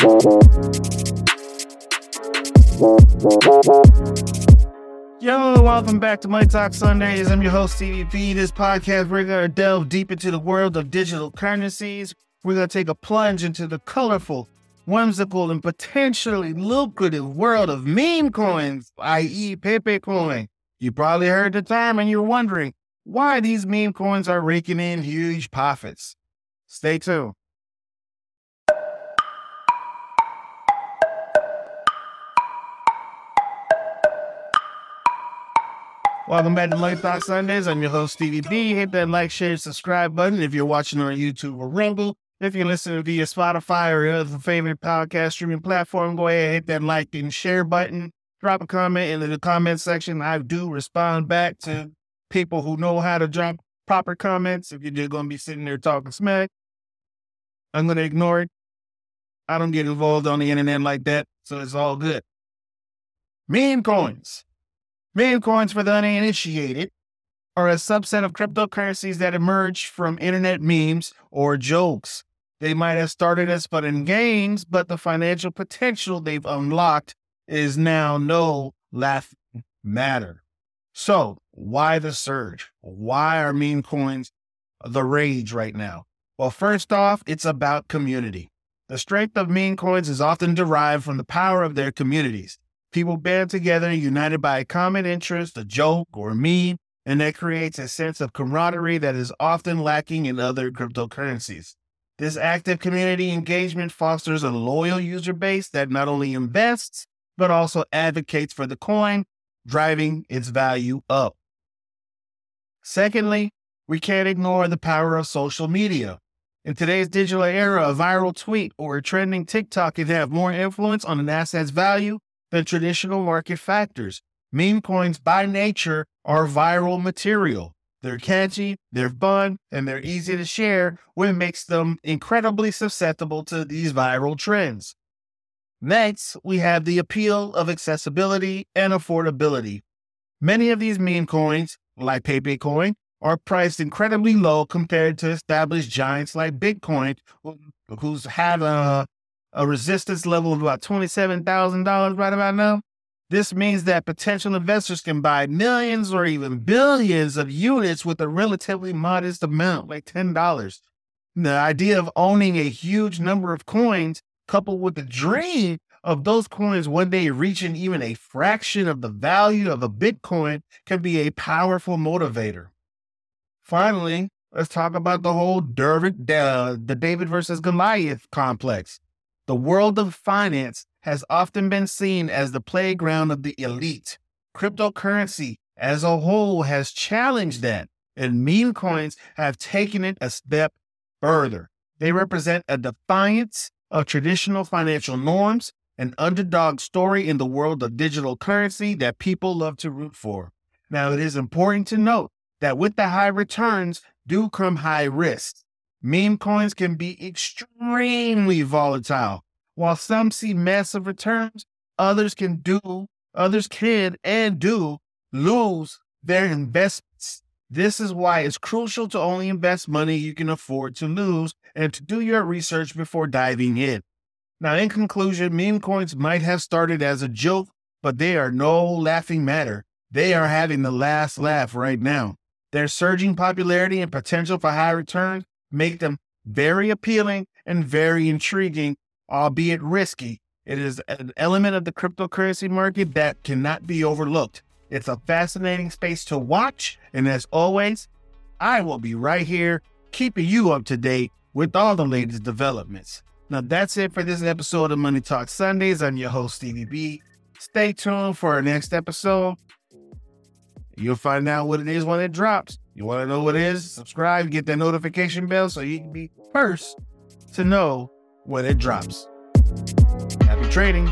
Yo, welcome back to Money Talk Sundayz. I'm your host, Stevie B. This podcast, we're going to delve deep into the world of digital currencies. We're going to take a plunge into the colorful, whimsical, and potentially lucrative world of meme coins, i.e., Pepe coin. You probably heard the term and you're wondering why these meme coins are raking in huge profits. Stay tuned. Welcome back to Money Talk Sundayz. I'm your host, Stevie B. Hit that like, share, subscribe button if you're watching on YouTube or Rumble. If you're listening via Spotify or your other favorite podcast streaming platform, go ahead hit that like and share button. Drop a comment into the comment section. I do respond back to people who know how to drop proper comments. If you're just going to be sitting there talking smack, I'm going to ignore it. I don't get involved on the internet like that, so it's all good. Meme coins. Meme coins, for the uninitiated, are a subset of cryptocurrencies that emerge from internet memes or jokes. They might have started as fun and games, but the financial potential they've unlocked is now no laughing matter. So, why the surge? Why are meme coins the rage right now? Well, first off, it's about community. The strength of meme coins is often derived from the power of their communities. People band together, united by a common interest, a joke, or meme, and that creates a sense of camaraderie that is often lacking in other cryptocurrencies. This active community engagement fosters a loyal user base that not only invests, but also advocates for the coin, driving its value up. Secondly, we can't ignore the power of social media. In today's digital era, a viral tweet or a trending TikTok can have more influence on an asset's value than traditional market factors. Meme coins by nature are viral material. They're catchy, they're fun, and they're easy to share, which makes them incredibly susceptible to these viral trends. Next, we have the appeal of accessibility and affordability. Many of these meme coins, like Pepe Coin, are priced incredibly low compared to established giants like Bitcoin, who's had a, a resistance level of about $27,000 right about now. This means that potential investors can buy millions or even billions of units with a relatively modest amount, like $10. The idea of owning a huge number of coins, coupled with the dream of those coins one day reaching even a fraction of the value of a Bitcoin, can be a powerful motivator. Finally, let's talk about the whole David, uh, the David versus Goliath complex. The world of finance has often been seen as the playground of the elite. Cryptocurrency as a whole has challenged that, and meme coins have taken it a step further. They represent a defiance of traditional financial norms, an underdog story in the world of digital currency that people love to root for. Now, it is important to note that with the high returns do come high risks. Meme coins can be extremely volatile. While some see massive returns, others can do, others can and do lose their investments. This is why it's crucial to only invest money you can afford to lose and to do your research before diving in. Now, in conclusion, meme coins might have started as a joke, but they are no laughing matter. They are having the last laugh right now. Their surging popularity and potential for high returns make them very appealing and very intriguing, albeit risky. It is an element of the cryptocurrency market that cannot be overlooked. It's a fascinating space to watch, and as always, I will be right here keeping you up to date with all the latest developments. Now, that's it for this episode of Money Talk Sundayz. I'm your host, Stevie B. Stay tuned for our next episode. You'll find out what it is when it drops. You want to know what it is? Subscribe, get that notification bell so you can be first to know when it drops. Happy trading.